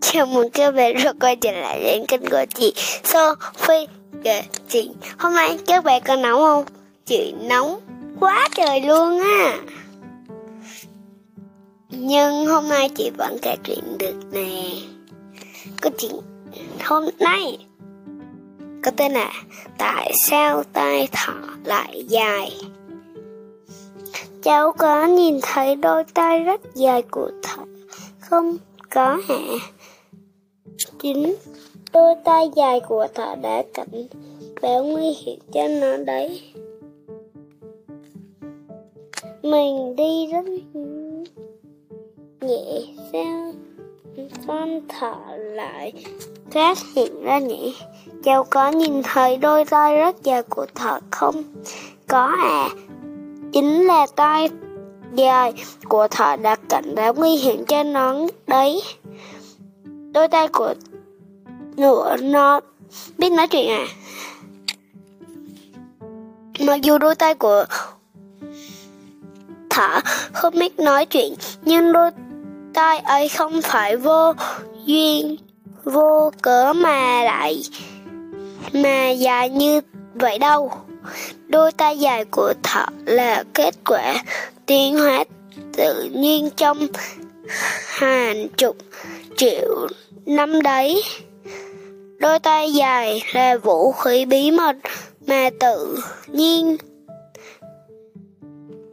Chào mừng các bạn đã quay trở lại đến kênh của chị Sophie kể chuyện. Hôm nay các bạn có nóng không? Chị nóng quá trời luôn á. Nhưng hôm nay chị vẫn kể chuyện được nè. Câu chuyện hôm nay. Có tên là Tại sao tay thỏ lại dài? Cháu có nhìn thấy đôi tay rất dài của thỏ không? Có hả? Chính đôi tay dài của thỏ đã cảnh báo nguy hiểm cho nó đấy. Mình đi rất nhẹ sao con thỏ lại phát hiện ra nhỉ? Cháu có nhìn thấy đôi tay rất dài của thỏ không? Có à, chính là tay dài của thỏ đã cảnh báo nguy hiểm cho nó đấy. Đôi tay của ngựa nó biết nói chuyện à? Mặc dù đôi tay của thỏ không biết nói chuyện, nhưng đôi tay ấy không phải vô duyên vô cớ mà lại mà dài như vậy đâu. Đôi tay dài của thọ là kết quả tiến hóa tự nhiên trong hàng chục triệu năm đấy. Đôi tay dài là vũ khí bí mật mà tự nhiên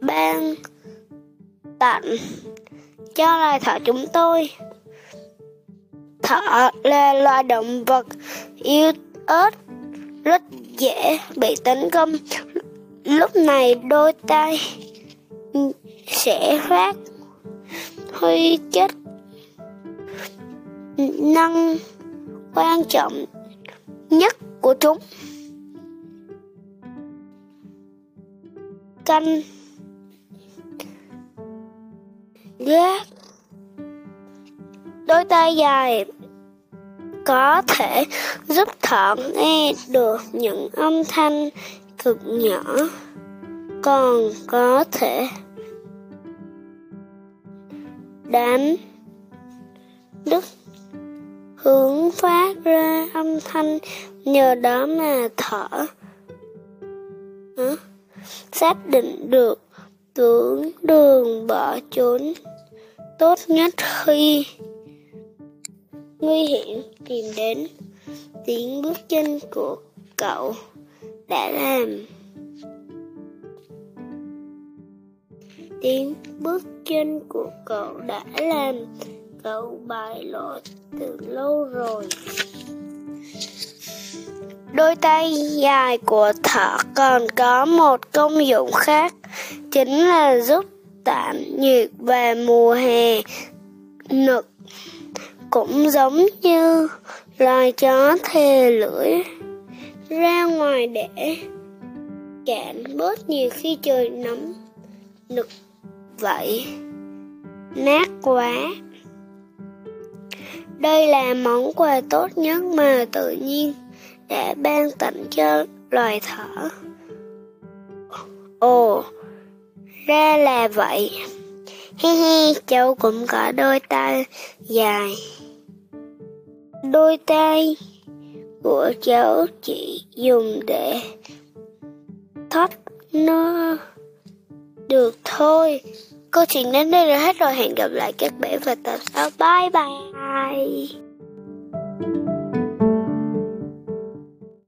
ban tặng cho loài thỏ chúng tôi. Thỏ là loài động vật yêu ớt, rất dễ bị tấn công. Lúc này đôi tay sẽ phát huy chất năng quan trọng nhất của chúng. Canh gác đôi tay dài có thể giúp thợ nghe được những âm thanh cực nhỏ còn có thể đánh đứt hướng phát ra âm thanh. Nhờ đó mà thở à, xác định được tưởng đường bỏ trốn tốt nhất khi nguy hiểm tìm đến tiếng bước chân của cậu đã làm. Tiếng bước chân của cậu đã làm cậu bại lộ từ lâu rồi. Đôi tay dài của thỏ còn có một công dụng khác, chính là giúp tản nhiệt về mùa hè. Nực cũng giống như loài chó thề lưỡi ra ngoài để cạn bớt nhiều khi trời nóng. Nực vậy? Nát quá. Đây là món quà tốt nhất mà tự nhiên đã ban tặng cho loài thỏ. Ồ, ra là vậy. Hi hi, cháu cũng có đôi tay dài. Đôi tay của cháu chỉ dùng để thắp nó được thôi. Câu chuyện đến đây là hết rồi. Hẹn gặp lại các bạn vào tập sau. Bye bye.